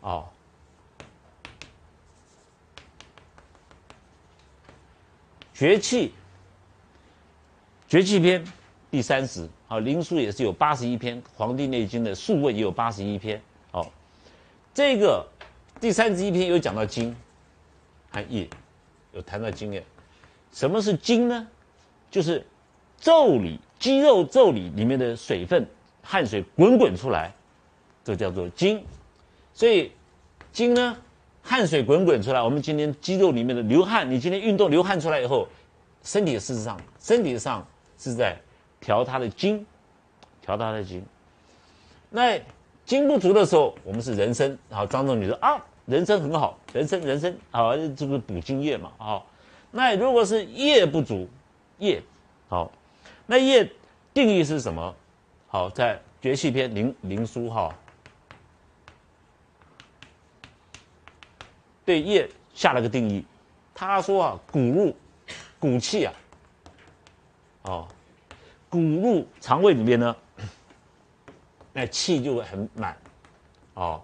哦。绝气，绝气篇第三十，好，灵书也是有八十一篇，《黄帝内经》的素问也有八十一篇，哦，这个第三十一篇有讲到精和液，有谈到精液。什么是精呢？就是腠理肌肉腠理里面的水分，汗水滚滚出来，这叫做精。所以精呢？汗水滚滚出来，我们今天肌肉里面的流汗，你今天运动流汗出来以后，身体事实上，身体上是在调它的精，调它的精。那精不足的时候，我们是人参。然后张仲景说啊，人参很好，人参人参啊，这不是补精液嘛？啊，那如果是液不足，液好，那液定义是什么？好，在《绝气篇》灵灵书哈。对液下了个定义，他说啊，骨入骨气啊，哦，骨入肠胃里面呢，那气就会很满，哦，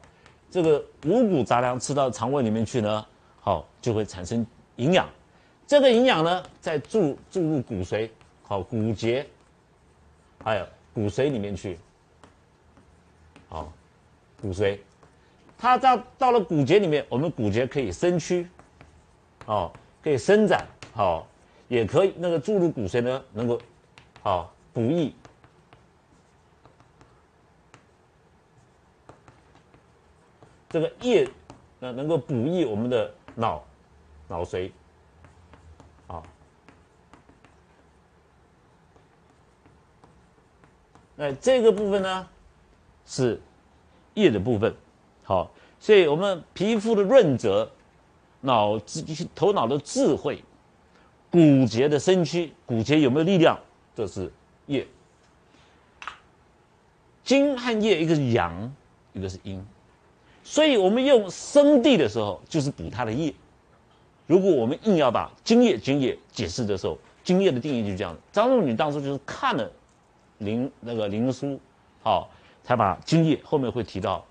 这个五谷杂粮吃到肠胃里面去呢，好就会产生营养，这个营养呢再注注入骨髓，好骨节，还有骨髓里面去，好骨髓。它到到了骨节里面，我们骨节可以伸屈，哦，可以伸展，好，也可以那个注入骨髓呢，能够，好补益，这个液，那能够补益我们的脑，脑髓，啊，那这个部分呢，是液的部分。好，所以我们皮肤的润泽，脑智头脑的智慧，骨节的身躯，骨节有没有力量？这是液。精和液，一个是阳，一个是阴，所以我们用生地的时候，就是补它的液。如果我们硬要把精液、精液解释的时候，精液的定义就是这样的。张仲景当初就是看了灵那个灵书，好，才把精液后面会提到。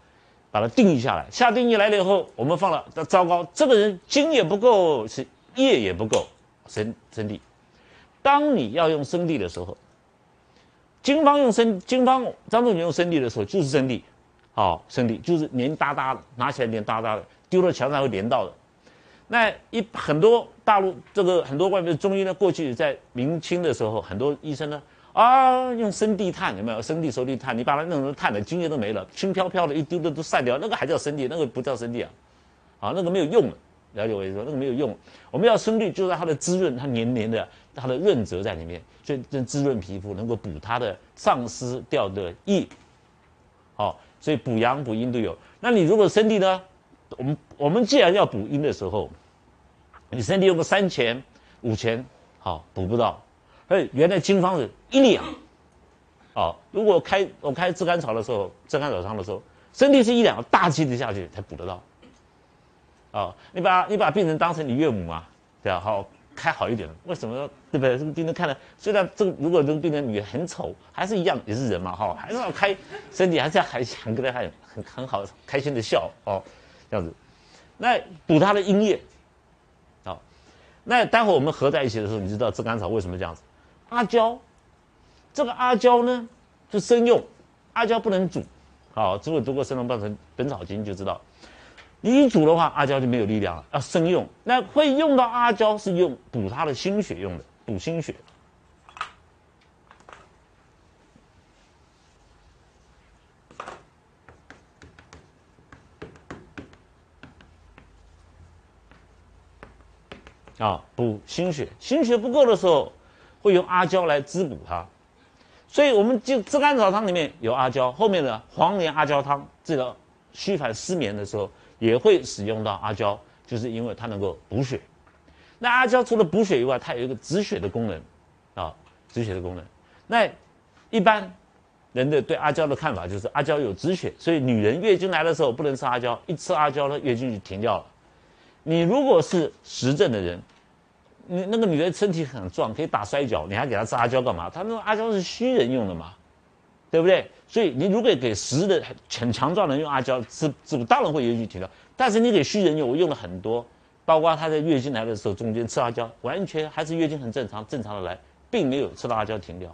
把它定义下来，下定义来了以后，我们放了，糟糕，这个人精也不够，是液也不够，生生地。当你要用生地的时候，金方用生金方，张仲景用生地的时候就是生地，好生地就是黏哒哒的，拿起来黏哒哒的，丢到墙上会黏到的。那一很多大陆这个很多外面的中医呢，过去在明清的时候，很多医生呢。啊，用生地炭有没有？生地熟地炭，你把它弄成炭的，精液都没了，轻飘飘的，一丢丢都散掉，那个还叫生地？那个不叫生地啊！啊，那个没有用了，了解我意思说，那个没有用。我们要生地，就是它的滋润，它黏黏的，它的润泽在里面，所以这滋润皮肤，能够补它的丧失掉的液。好，所以补阳补阴都有。那你如果生地呢？我们我们既然要补阴的时候，你身体用个三钱五钱，好补不到。哎，原来经方是一两，哦，如果开我开炙甘草的时候，炙甘草汤的时候，身体是一两，大剂的下去才补得到。哦，你把你把病人当成你岳母嘛，对吧？好，开好一点为什么？对不对？这个病人看了，虽然这个如果这个病人女很丑，还是一样也是人嘛，哈，还是要开身体，还是要还想跟他很很很好开心的笑哦，这样子，那补他的阴液，好，那待会我们合在一起的时候，你知道炙甘草为什么这样子？阿胶，这个阿胶呢，就生用，阿胶不能煮，好，如果读过《神农本草本草经》就知道，你一煮的话，阿胶就没有力量了，要生用。那会用到阿胶是用补他的心血用的，补心血。啊，补心血，心血不够的时候。会用阿胶来滋补它，所以我们就炙甘草汤里面有阿胶，后面的黄连阿胶汤治疗虚烦失眠的时候也会使用到阿胶，就是因为它能够补血。那阿胶除了补血以外，它有一个止血的功能，啊，止血的功能。那一般人的对阿胶的看法就是阿胶有止血，所以女人月经来的时候不能吃阿胶，一吃阿胶呢月经就停掉了。你如果是实症的人。你那个女的身体很壮，可以打摔跤，你还给她吃阿胶干嘛？她那个阿胶是虚人用的嘛，对不对？所以你如果给实的很强壮的人用阿胶，是是当然会有一停掉。但是你给虚人用，我用了很多，包括她在月经来的时候中间吃阿胶，完全还是月经很正常，正常的来，并没有吃到阿胶停掉。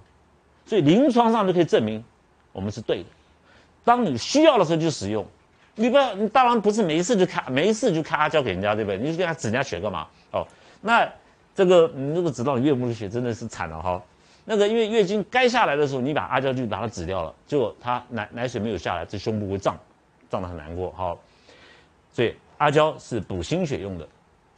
所以临床上就可以证明我们是对的。当你需要的时候就使用，你不要，你当然不是没事就开，没事就开阿胶给人家，对不对？你就给他指人家血干嘛？哦，那这个你如果指到你岳母的血，真的是惨了哈。那个因为月经该下来的时候，你把阿胶就把它止掉了，结果它奶奶水没有下来，这胸部会胀，胀得很难过。哈，所以阿胶是补心血用的。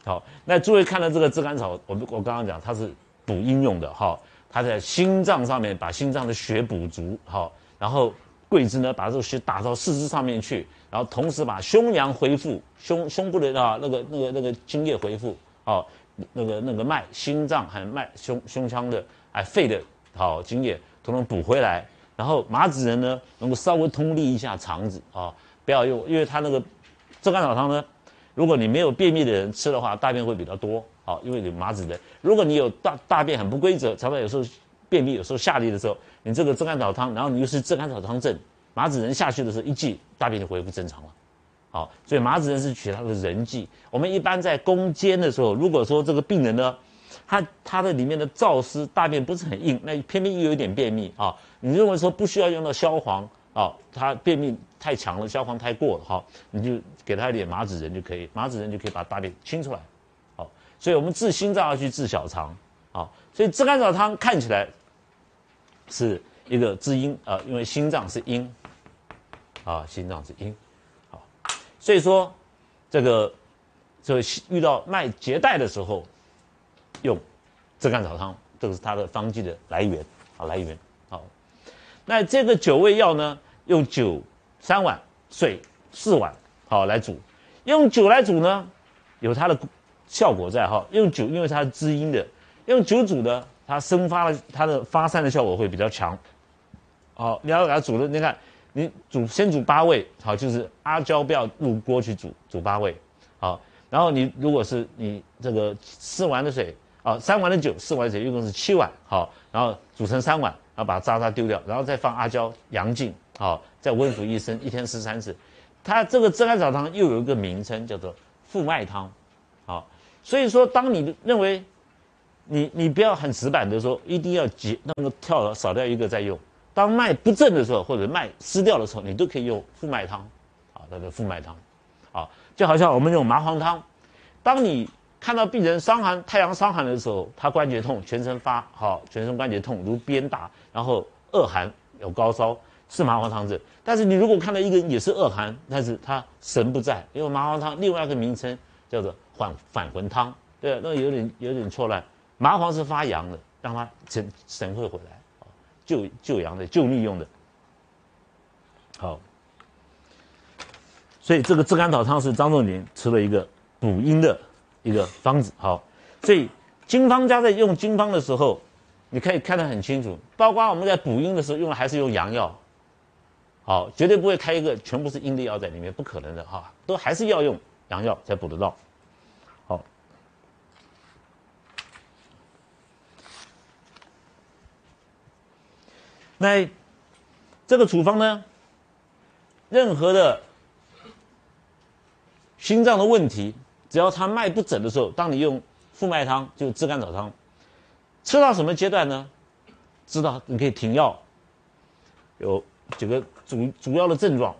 好，那诸位看到这个炙甘草，我我刚刚讲它是补阴用的。哈，它在心脏上面把心脏的血补足。好，然后桂枝呢把这个血打到四肢上面去，然后同时把胸阳恢复，胸胸部的啊那个那个那个津液恢复。好，那个那个脉心脏还有脉胸胸腔的。哎，肺的好津液统统补回来，然后麻子仁呢，能够稍微通利一下肠子啊，不要用，因为它那个炙甘草汤呢，如果你没有便秘的人吃的话，大便会比较多，啊，因为你麻子仁。如果你有大大便很不规则，常常有时候便秘，有时候下痢的时候，你这个炙甘草汤，然后你又是炙甘草汤症，麻子仁下去的时候一剂，大便就恢复正常了，好，所以麻子仁是取它的人剂。我们一般在攻坚的时候，如果说这个病人呢。他他的里面的燥湿大便不是很硬，那偏偏又有点便秘啊。你认为说不需要用到消黄啊，他便秘太强了，消黄太过了哈，你就给他一点麻子仁就可以，麻子仁就可以把大便清出来。好，所以我们治心脏要去治小肠好。所以炙甘草汤看起来是一个滋阴啊，因为心脏是阴啊，心脏是阴。所以说这个这遇到卖结带的时候。用炙甘草汤，这个是它的方剂的来源啊，来源好。那这个九味药呢，用酒三碗，水四碗，好来煮。用酒来煮呢，有它的效果在哈。用酒，因为它是滋阴的，用酒煮的，它生发的，它的发散的效果会比较强。好，你要给它煮的，你看，你煮先煮八味，好，就是阿胶不要入锅去煮，煮八味，好。然后你如果是你这个四碗的水。啊，三碗的酒，四碗水，一共是七碗。好，然后煮成三碗，然后把渣渣丢掉，然后再放阿胶、阳净。好，再温服一生，一天吃三次。它这个炙甘草汤又有一个名称，叫做复脉汤。好，所以说，当你认为你你不要很死板的说，一定要结那个跳少掉一个再用。当脉不正的时候，或者脉失掉的时候，你都可以用复脉汤。啊，那个复脉汤。啊，就好像我们用麻黄汤，当你。看到病人伤寒、太阳伤寒的时候，他关节痛，全身发好，全身关节痛如鞭打，然后恶寒有高烧，是麻黄汤症。但是你如果看到一个人也是恶寒，但是他神不在，因为麻黄汤另外一个名称叫做返返魂汤，对，那有点有点错乱。麻黄是发阳的，让他神神会回来，救救阳的，救逆用的。好，所以这个炙甘草汤是张仲景吃了一个补阴的。一个方子好，所以经方家在用经方的时候，你可以看得很清楚，包括我们在补阴的时候用的还是用阳药，好，绝对不会开一个全部是阴的药在里面，不可能的哈，都还是要用阳药才补得到，那这个处方呢，任何的心脏的问题。只要他脉不整的时候，当你用复脉汤，就炙甘草汤，吃到什么阶段呢？知道你可以停药，有几个主主要的症状。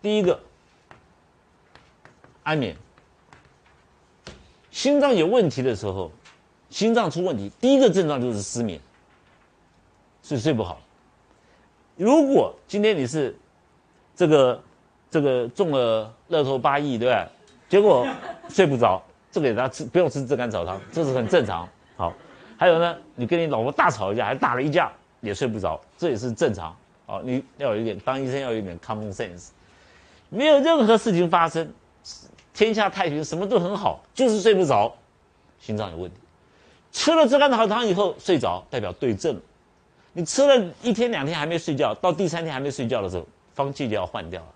第一个，安眠。心脏有问题的时候，心脏出问题，第一个症状就是失眠，睡睡不好。如果今天你是这个这个中了乐透八亿，对吧？结果睡不着，这个给他吃，不用吃炙甘草汤，这是很正常。好，还有呢，你跟你老婆大吵一架，还打了一架，也睡不着，这也是正常。好，你要有一点，当医生要有一点 common sense。没有任何事情发生，天下太平，什么都很好，就是睡不着，心脏有问题。吃了炙甘草汤以后睡着，代表对症。你吃了一天两天还没睡觉，到第三天还没睡觉的时候。方剂就要换掉了，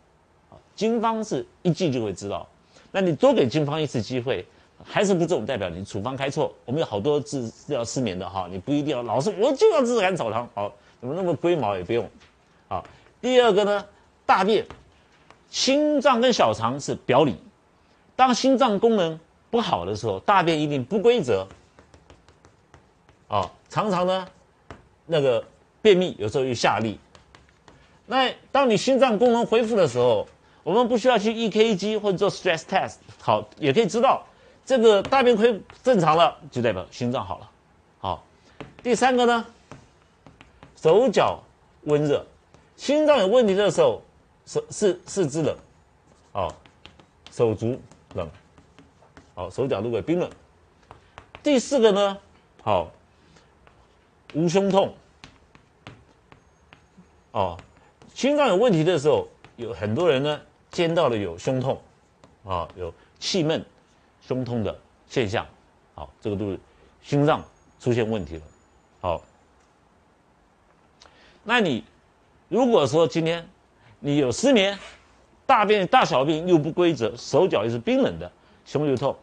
啊，经方是一剂就会知道，那你多给经方一次机会，还是不中，代表你处方开错。我们有好多治治疗失眠的哈，你不一定要老是我就要炙甘草汤，好，怎么那么龟毛也不用。好，第二个呢，大便，心脏跟小肠是表里，当心脏功能不好的时候，大便一定不规则。啊，常常呢，那个便秘，有时候又下痢。那当你心脏功能恢复的时候，我们不需要去 EKG 或者做 stress test，好，也可以知道这个大便亏正常了，就代表心脏好了。好，第三个呢，手脚温热，心脏有问题的时候，手四四肢冷，哦，手足冷，好，手脚如果冰冷。第四个呢，好。无胸痛，哦，心脏有问题的时候，有很多人呢，见到了有胸痛，啊，有气闷、胸痛的现象，好，这个都是心脏出现问题了，好。那你如果说今天你有失眠，大便大小便又不规则，手脚又是冰冷的，胸又痛，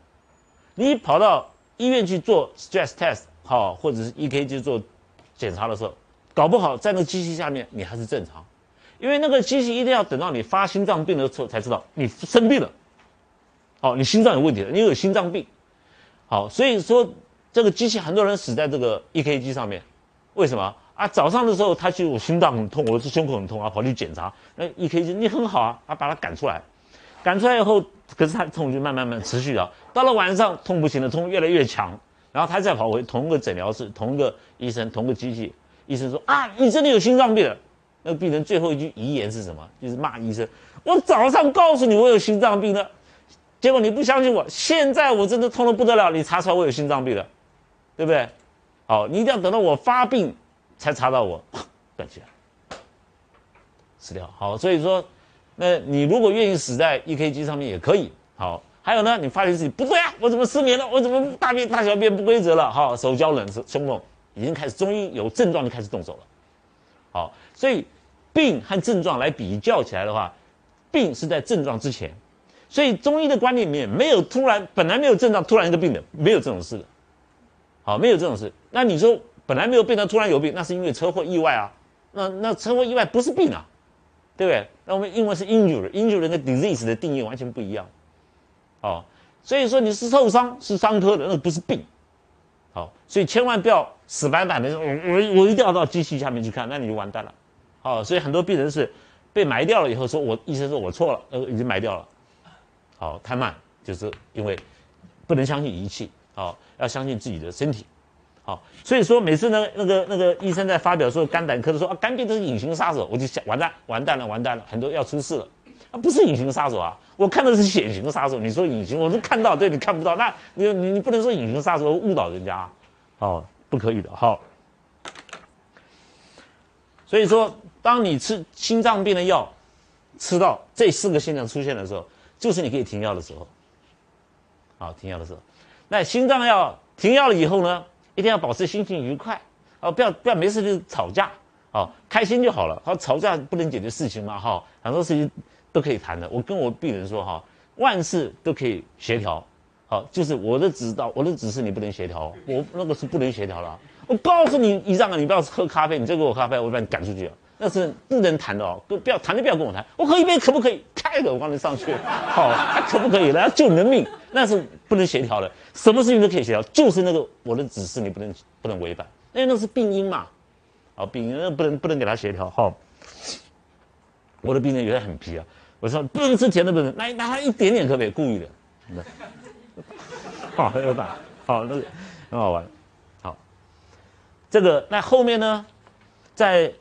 你跑到医院去做 stress test，好，或者是 EKG 做。检查的时候，搞不好在那个机器下面你还是正常，因为那个机器一定要等到你发心脏病的时候才知道你生病了，哦，你心脏有问题了，你有心脏病，好，所以说这个机器很多人死在这个 EKG 上面，为什么？啊？早上的时候他就我心脏很痛，我是胸口很痛啊，跑去检查，那 EKG 你很好啊，啊把它赶出来，赶出来以后，可是他痛就慢慢慢持续了，到了晚上痛不行了，痛越来越强。然后他再跑回同一个诊疗室，同一个医生，同一个机器。医生说：“啊，你真的有心脏病了。”那个病人最后一句遗言是什么？就是骂医生：“我早上告诉你我有心脏病的，结果你不相信我。现在我真的痛得不得了，你查出来我有心脏病了，对不对？好，你一定要等到我发病才查到我，断气了，死掉。好，所以说，那你如果愿意死在 EKG 上面也可以。好。”还有呢，你发现自己不对啊，我怎么失眠了？我怎么大便大小便不规则了？哈，手脚冷，胸痛，已经开始中医有症状就开始动手了。好，所以病和症状来比较起来的话，病是在症状之前，所以中医的观念里面没有突然本来没有症状突然一个病的，没有这种事的。好，没有这种事。那你说本来没有病的突然有病，那是因为车祸意外啊？那那车祸意外不是病啊，对不对？那我们英文是 injury，injury 跟 disease 的定义完全不一样。哦，所以说你是受伤是伤科的，那不是病。好，所以千万不要死板板的，我我我一定要到机器下面去看，那你就完蛋了。好，所以很多病人是被埋掉了以后，说我医生说我错了，呃，已经埋掉了。好，太慢，就是因为不能相信仪器，好，要相信自己的身体。好，所以说每次呢，那个那个医生在发表说肝胆科的说啊，肝病都是隐形杀手，我就想完蛋，完蛋了，完蛋了，很多要出事了。啊不是隐形杀手啊，我看的是显形杀手。你说隐形，我都看到，对你看不到，那你你你不能说隐形杀手误导人家，哦，不可以的，好。所以说，当你吃心脏病的药，吃到这四个现象出现的时候，就是你可以停药的时候。好，停药的时候，那心脏药停药了以后呢，一定要保持心情愉快，哦，不要不要没事就吵架，哦，开心就好了。好，吵架不能解决事情嘛，哈，很多事情。都可以谈的。我跟我病人说哈，万事都可以协调，好，就是我的指导，我的指示你不能协调，我那个是不能协调的。我告诉你，以上啊，你不要喝咖啡，你再给我咖啡，我把你赶出去，那是不能谈的哦。不要谈就不要跟我谈。我喝一杯可不可以？开了，我帮你上去。好，还可不可以？来救你的命，那是不能协调的。什么事情都可以协调，就是那个我的指示你不能不能违反，因为那是病因嘛。好，病因那不能不能给他协调。好，我的病人有些很皮啊。我说不能吃甜的，不能，那那他一点点可不可以？故意的，好，很有胆，好，那个很好玩，好，这个那后面呢，在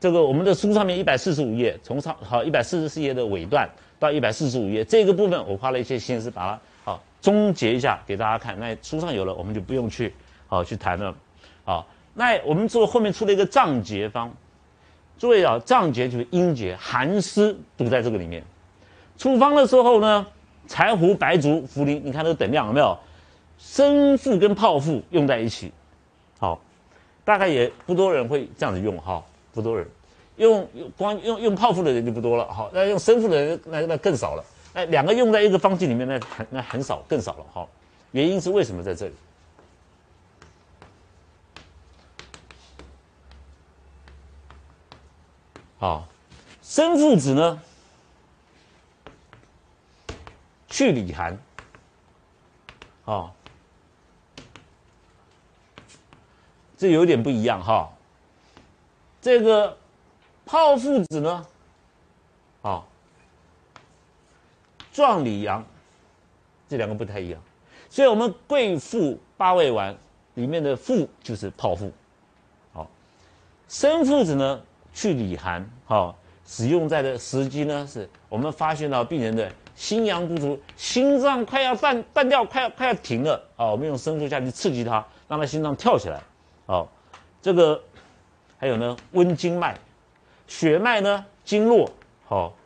这个我们的书上面一百四十五页，从上好一百四十四页的尾段到一百四十五页这个部分，我花了一些心思把它终结一下给大家看。那书上有了，我们就不用去好去谈了，好，那我们做后面出了一个脏结方。注意啊，脏结就是阴结，寒湿堵在这个里面。处方的时候呢，柴胡、白术、茯苓，你看这个等量有没有？生附跟泡附用在一起，好，大概也不多人会这样子用哈，不多人用用光用用泡附的人就不多了，好，那用生附的人那那更少了。哎，两个用在一个方剂里面，那很那很少，更少了哈。原因是为什么在这里？好，生附子呢，去里寒。好，这有点不一样哈。这个炮附子呢，啊，壮里阳，这两个不太一样。所以，我们桂附八味丸里面的附就是炮附，好，生附子呢去里寒，好，使用在的时机呢是我们发现到病人的心阳不足，心脏快要断断掉，快要快要停了，啊，我们用生附下去刺激它，让它心脏跳起来，好，这个。还有呢，温经脉、血脉呢，经络好，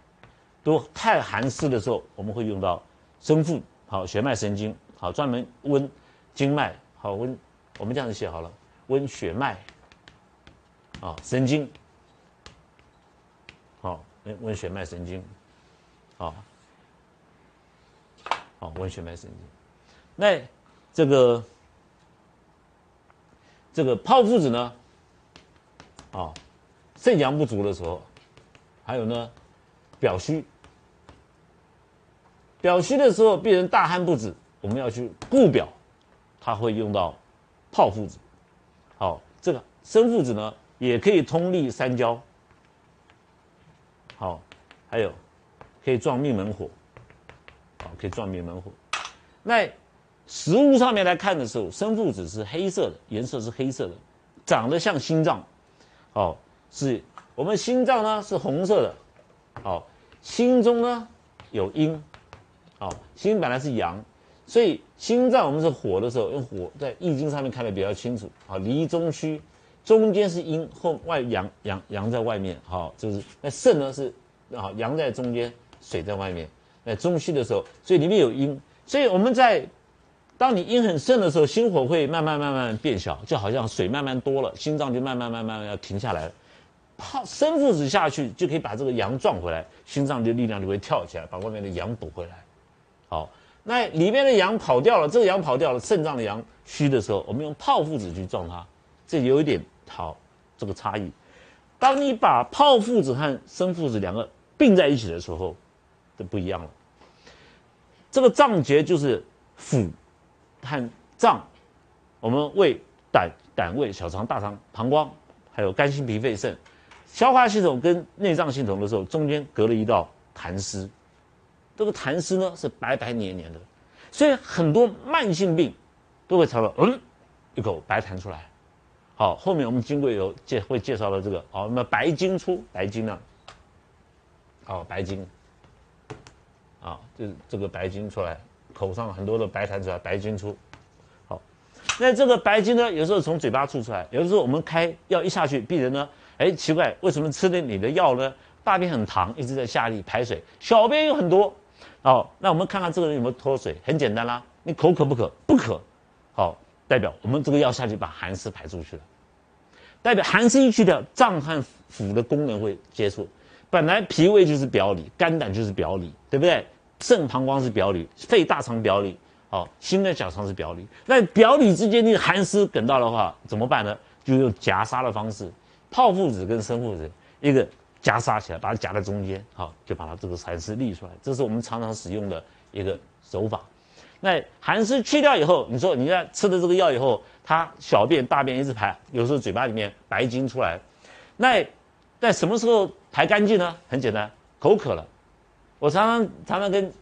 都太寒湿的时候，我们会用到生附好，血脉神经好，专门温经脉好温，我们这样子写好了，温血脉啊，神经好，温温血脉神经好，好温血脉神经，那这个这个炮附子呢？啊，肾阳不足的时候，还有呢，表虚。表虚的时候，病人大汗不止，我们要去固表，他会用到炮附子。好，这个生附子呢，也可以通利三焦。好，还有可以壮命门火。好，可以壮命门火。那实物上面来看的时候，生附子是黑色的，颜色是黑色的，长得像心脏。哦，是我们心脏呢是红色的，好，心中呢有阴，好，心本来是阳，所以心脏我们是火的时候，用火在易经上面看的比较清楚，好，离中虚，中间是阴，后外阳阳阳在外面，好，就是那肾呢是啊阳在中间，水在外面，那中虚的时候，所以里面有阴，所以我们在。当你阴很盛的时候，心火会慢慢慢慢变小，就好像水慢慢多了，心脏就慢慢慢慢要停下来了。泡生附子下去就可以把这个阳撞回来，心脏的力量就会跳起来，把外面的阳补回来。好，那里面的阳跑掉了，这个阳跑掉了，肾脏的阳虚的时候，我们用炮附子去壮它，这有一点好这个差异。当你把炮附子和生附子两个并在一起的时候，就不一样了。这个脏结就是腑。和脏，我们胃、胆、胆胃、小肠、大肠、膀胱，还有肝、心、脾、肺、肾，消化系统跟内脏系统的时候，中间隔了一道痰湿。这个痰湿呢是白白黏黏的，所以很多慢性病都会常到嗯一口白痰出来。好，后面我们经过有介会介绍了这个，哦，那么白精出，白精呢，好白精，啊，就是这个白精出来。口上很多的白痰出来，白精出，好，那这个白精呢，有时候从嘴巴吐出来，有的时候我们开药一下去，病人呢，哎，奇怪，为什么吃的你的药呢？大便很溏，一直在下痢排水，小便又很多，好，那我们看看这个人有没有脱水，很简单啦，你口渴不渴？不渴，好，代表我们这个药下去把寒湿排出去了，代表寒湿一去掉，脏和腑的功能会接触，本来脾胃就是表里，肝胆就是表里，对不对？肾、膀胱是表里，肺、大肠表里，好，心跟小肠是表里。那表里之间的寒湿梗到的话，怎么办呢？就用夹杀的方式，炮附子跟生附子一个夹杀起来，把它夹在中间，好，就把它这个寒湿沥出来。这是我们常常使用的一个手法。那寒湿去掉以后，你说你在吃了这个药以后，它小便、大便一直排，有时候嘴巴里面白精出来，那在什么时候排干净呢？很简单，口渴了。我常常常常跟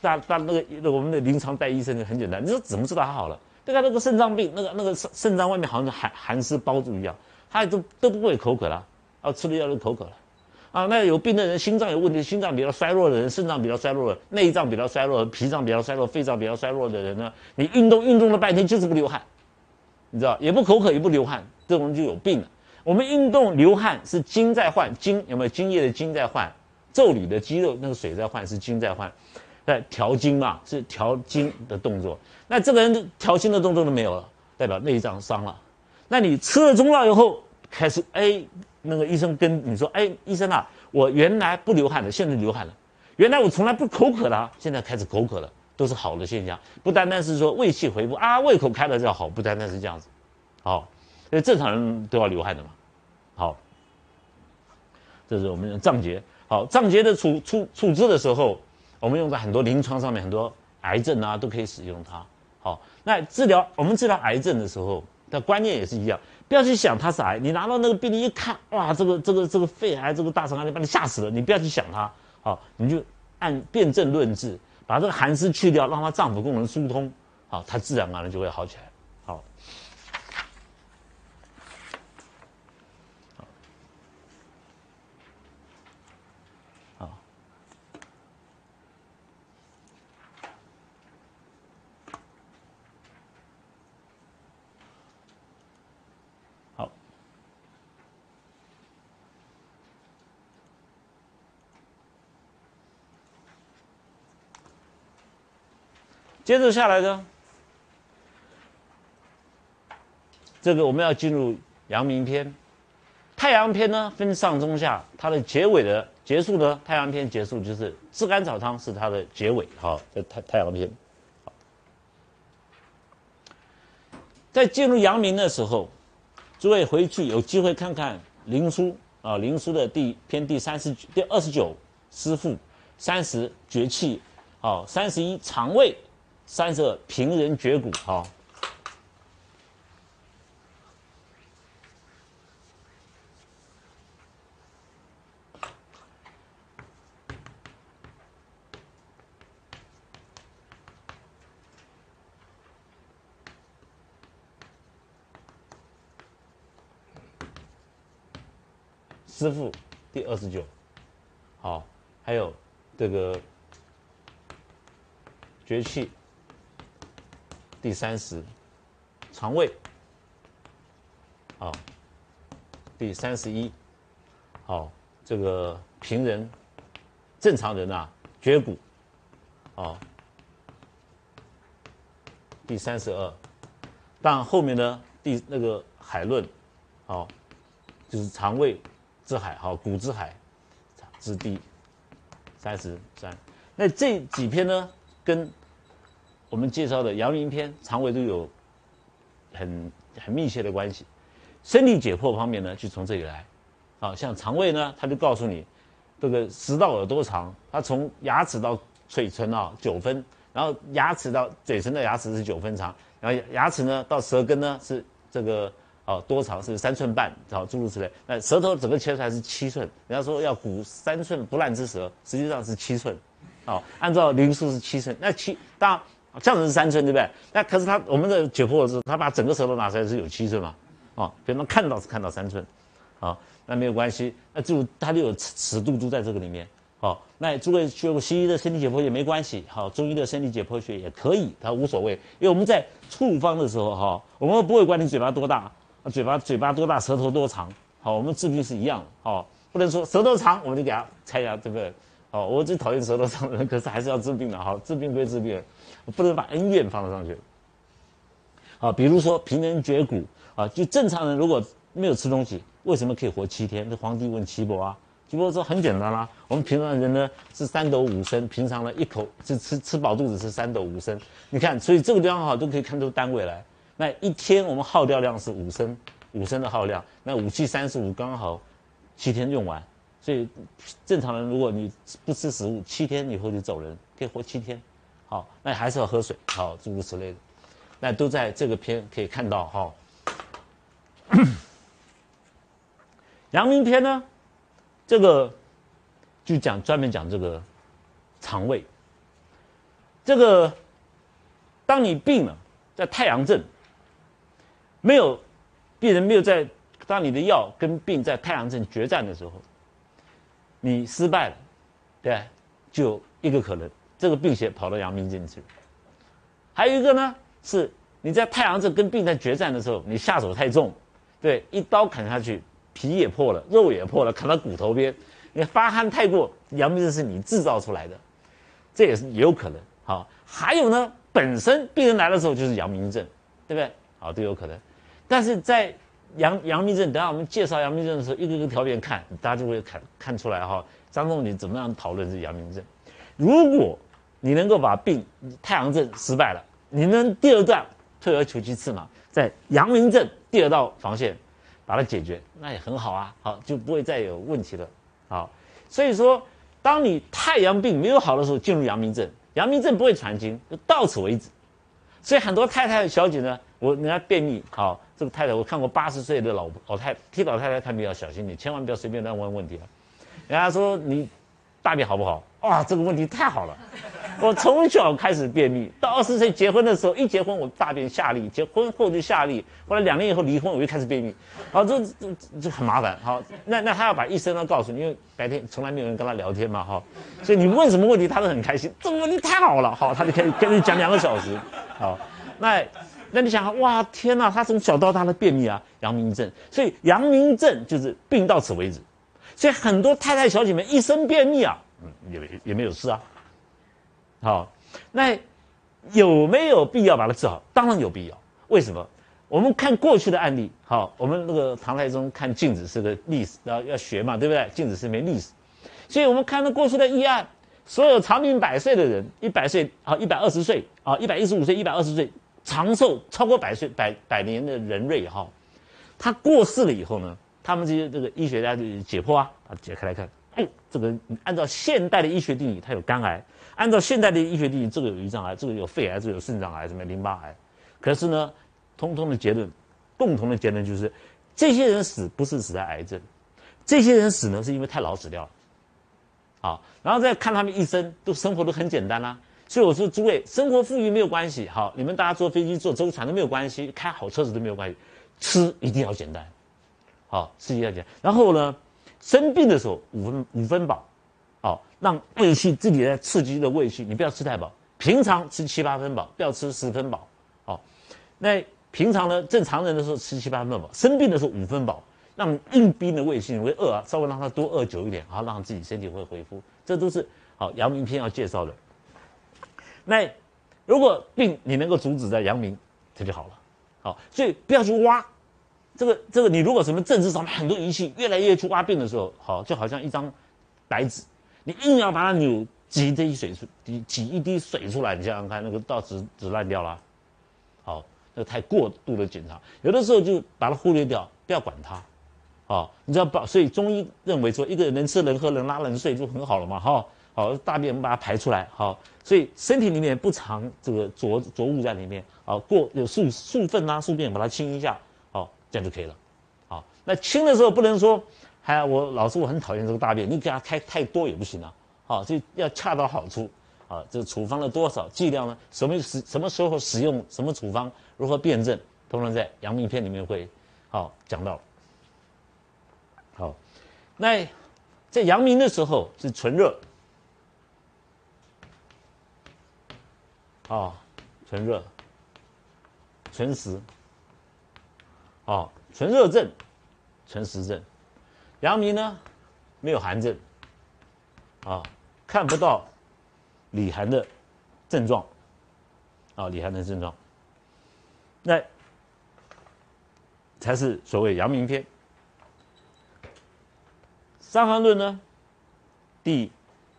大大那个我们的临床带医生就很简单，你说怎么知道他好了？对他那个肾脏病，那个那个肾肾脏外面好像寒寒湿包住一样，他都都不会口渴了，啊，吃了药就口渴了，啊，那有病的人心脏有问题，心脏比较衰弱的人，肾脏比较衰弱的，内脏比较衰弱，脾脏比较衰弱，肺脏比较衰弱的人呢，你运动运动了半天就是不流汗，你知道也不口渴也不流汗，这种人就有病了。我们运动流汗是精在换，精有没有精液的精在换？腠理的肌肉，那个水在换，是精在换，在调经嘛，是调经的动作。那这个人调经的动作都没有了，代表内脏伤了。那你吃了中药以后，开始哎，那个医生跟你说，哎，医生啊，我原来不流汗的，现在流汗了。原来我从来不口渴的，现在开始口渴了，都是好的现象。不单单是说胃气回复啊，胃口开了就好，不单单是这样子。好，所以正常人都要流汗的嘛。好，这是我们的脏结。好，脏结的处处处置的时候，我们用在很多临床上面，很多癌症啊都可以使用它。好，那治疗我们治疗癌症的时候，那观念也是一样，不要去想它是癌。你拿到那个病例一看，哇，这个这个这个肺癌，这个大肠癌，把你吓死了。你不要去想它。好，你就按辩证论治，把这个寒湿去掉，让它脏腑功能疏通，好，它自然而然就会好起来。好，好，好。接着下来呢，这个我们要进入阳明篇。太阳篇呢分上中下，它的结尾的结束呢，太阳篇结束就是炙甘草汤是它的结尾。好，这太太阳篇。在进入阳明的时候，诸位回去有机会看看《灵书》啊，《灵书》的第篇第三十九第二十九师父，三十绝气，好，三十一肠胃。三十二平人绝骨，好。师傅第二十九，好，还有这个绝气。第三十，肠胃，好，第三十一，好，这个平人，正常人啊，绝骨，好，第三十二，但后面呢，第那个海论，好，就是肠胃之海，好，骨之海，之第三十三，那这几篇呢，跟。我们介绍的阳明篇，肠胃都有很很密切的关系。生理解剖方面呢，就从这里来。啊，像肠胃呢，它就告诉你，这个食道有多长，它从牙齿到嘴唇啊九分，然后牙齿到嘴唇的牙齿是九分长，然后牙齿呢到舌根呢是这个啊多长是三寸半，好诸如此类。那舌头整个切出来是七寸，人家说要鼓三寸不烂之舌，实际上是七寸。好，按照灵数是七寸，那七当然。这样子是三寸，对不对？那可是他我们的解剖是，他把整个舌头拿出来是有七寸嘛？哦，别人看到是看到三寸，啊，那没有关系，那就他就有尺尺度都在这个里面。好，那诸位学过西医的身体解剖也没关系，好，中医的身体解剖学也可以，它无所谓。因为我们在处方的时候，哈，我们不会管你嘴巴多大，嘴巴嘴巴多大，舌头多长，好，我们治病是一样的，好，不能说舌头长我们就给他拆下，对不对？好，我最讨厌舌头长的人，可是还是要治病的，好，治病归治病。不能把恩怨放到上去，啊，比如说平人绝骨啊，就正常人如果没有吃东西，为什么可以活七天？这皇帝问岐伯啊，岐伯说很简单啦，我们平常人呢是三斗五升，平常呢一口是吃吃饱肚子是三斗五升，你看，所以这个地方哈都可以看出单位来。那一天我们耗掉量是五升，五升的耗量，那五七三十五刚好七天用完，所以正常人如果你不吃食物，七天以后就走人，可以活七天。好，那还是要喝水，好，诸如此类的，那都在这个篇可以看到哈。阳明篇呢，这个就讲专门讲这个肠胃。这个当你病了，在太阳症，没有病人没有在，当你的药跟病在太阳症决战的时候，你失败了，对，就一个可能。这个病邪跑到阳明症去，还有一个呢，是你在太阳症跟病在决战的时候，你下手太重，对，一刀砍下去，皮也破了，肉也破了，砍到骨头边，你发汗太过，阳明症是你制造出来的，这也是有可能。好，还有呢，本身病人来的时候就是阳明症，对不对？好，都有可能。但是在阳阳明症，等下我们介绍阳明症的时候，一个一个条件看，大家就会看看出来哈。张总，你怎么样讨论这阳明症？如果你能够把病太阳症失败了，你能第二段退而求其次嘛，在阳明症第二道防线把它解决，那也很好啊，好就不会再有问题了。好，所以说，当你太阳病没有好的时候，进入阳明症，阳明症不会传经，就到此为止。所以很多太太小姐呢，我人家便秘，好，这个太太我看过八十岁的老老太替老太太看病要小心点，千万不要随便乱问问题啊。人家说你大便好不好？哇，这个问题太好了。我从小开始便秘，到二十岁结婚的时候，一结婚我大便下痢，结婚后就下痢，后来两年以后离婚，我又开始便秘。好，这这这很麻烦。好，那那他要把一生都告诉你，因为白天从来没有人跟他聊天嘛，哈，所以你问什么问题他都很开心。这个问题太好了，好，他就可以跟你讲两个小时。好，那那你想，哇，天哪，他从小到大的便秘啊，阳明症，所以阳明症就是病到此为止。所以很多太太小姐们一生便秘啊，嗯，也也没有事啊。好，那有没有必要把它治好？当然有必要。为什么？我们看过去的案例，好，我们那个唐太宗看镜子是个历史，然后要学嘛，对不对？镜子是没历史，所以我们看到过去的医案，所有长命百岁的人，一百岁啊，一百二十岁啊，一百一十五岁，一百二十岁，长寿超过百岁百百年的人瑞哈，他过世了以后呢？他们这些这个医学家就解剖啊，把解开来看，哎，这个按照现代的医学定义，他有肝癌；按照现代的医学定义，这个有胰脏癌，这个有肺癌，这个有肾脏癌，什么淋巴癌。可是呢，通通的结论，共同的结论就是，这些人死不是死在癌症，这些人死呢是因为太老死掉了。好，然后再看他们一生都生活都很简单啦。所以我说诸位，生活富裕没有关系，好，你们大家坐飞机坐舟船都没有关系，开好车子都没有关系，吃一定要简单。好，吃一定要简单。然后呢，生病的时候五分五分饱，好，让胃气自己在刺激的胃气，你不要吃太饱。平常吃七八分饱，不要吃十分饱。好，那平常呢，正常人的时候吃七八分饱，生病的时候五分饱，让硬逼的胃气你会饿啊，稍微让它多饿久一点，好，让自己身体会恢复。这都是好阳明篇要介绍的。那如果病你能够阻止在阳明，这就好了。好，所以不要去挖。这个这个，你如果什么政治上面很多仪器越来越去挖病的时候，好，就好像一张白纸，你硬要把它扭挤这一水出，挤挤一滴水出来，你想想看，那个到纸纸烂掉了，好，那个太过度的检查，有的时候就把它忽略掉，不要管它，好，你知道把，所以中医认为说，一个人能吃能喝能拉能睡就很好了嘛，哈，好，大便我们把它排出来，好，所以身体里面不藏这个浊浊物在里面，好，过有宿宿粪啊宿便把它清一下。好这样就可以了，好，那清的时候不能说，还我老师我很讨厌这个大便，你给他开太多也不行啊，好，就要恰到好处，啊，这个处方的多少剂量呢？什么时什么时候使用什么处方？如何辨证？通常在阳明篇里面会好讲到。好，那在阳明的时候是纯热，啊，纯热，纯实。哦，纯热症，纯实症，阳明呢没有寒症，啊，看不到里寒的症状，啊，里寒的症状，那才是所谓阳明篇。《伤寒论》呢，第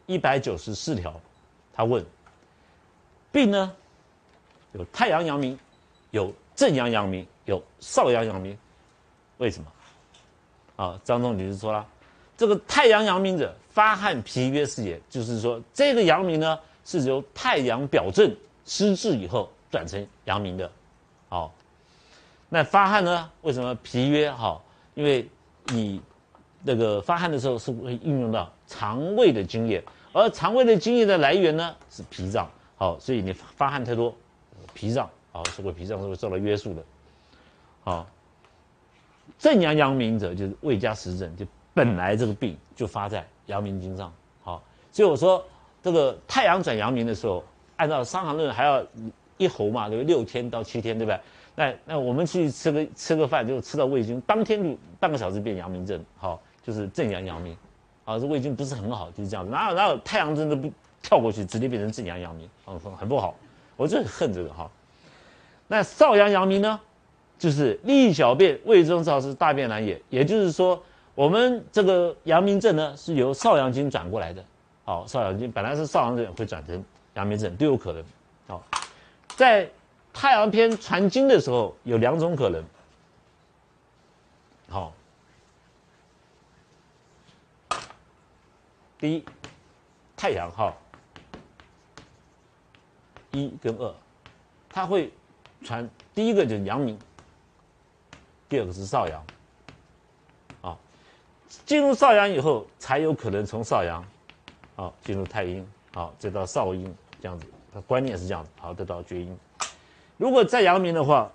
一百九十四条，他问：病呢有太阳阳明，有正阳阳明。有少阳阳明，为什么？啊，张仲景就说了，这个太阳阳明者，发汗脾约是也，就是说这个阳明呢，是由太阳表证失治以后转成阳明的。好，那发汗呢？为什么脾约？哈，因为你那个发汗的时候是会运用到肠胃的津液，而肠胃的津液的来源呢是脾脏。好，所以你发汗太多，脾脏好，是会脾脏是会受到约束的。好，正阳阳明者就是未加实证，就本来这个病就发在阳明经上。好，所以我说这个太阳转阳明的时候，按照《伤寒论》还要一候嘛，对不对？六天到七天，对不对？那那我们去吃个吃个饭，就吃到胃经，当天就半个小时变阳明症。好，就是正阳阳明。好，这胃经不是很好，就是这样子。哪有哪有太阳症都不跳过去，直接变成正阳阳明？很很不好。我就很恨这个哈。那少阳阳明呢？就是利小便，胃中燥是，大便难也。也就是说，我们这个阳明症呢，是由少阳经转过来的。好，少阳经本来是少阳症会转成阳明症都有可能。好，在太阳篇传经的时候有两种可能。好，第一，太阳号一跟二，它会传第一个就是阳明，第二个是少阳。啊，进入少阳以后，才有可能从少阳，啊进入太阴，啊再到少阴这样子。它观念是这样子，好再到厥阴。如果在阳明的话，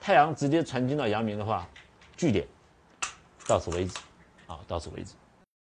太阳直接传经到阳明的话。据点，到此为止，啊，到此为止。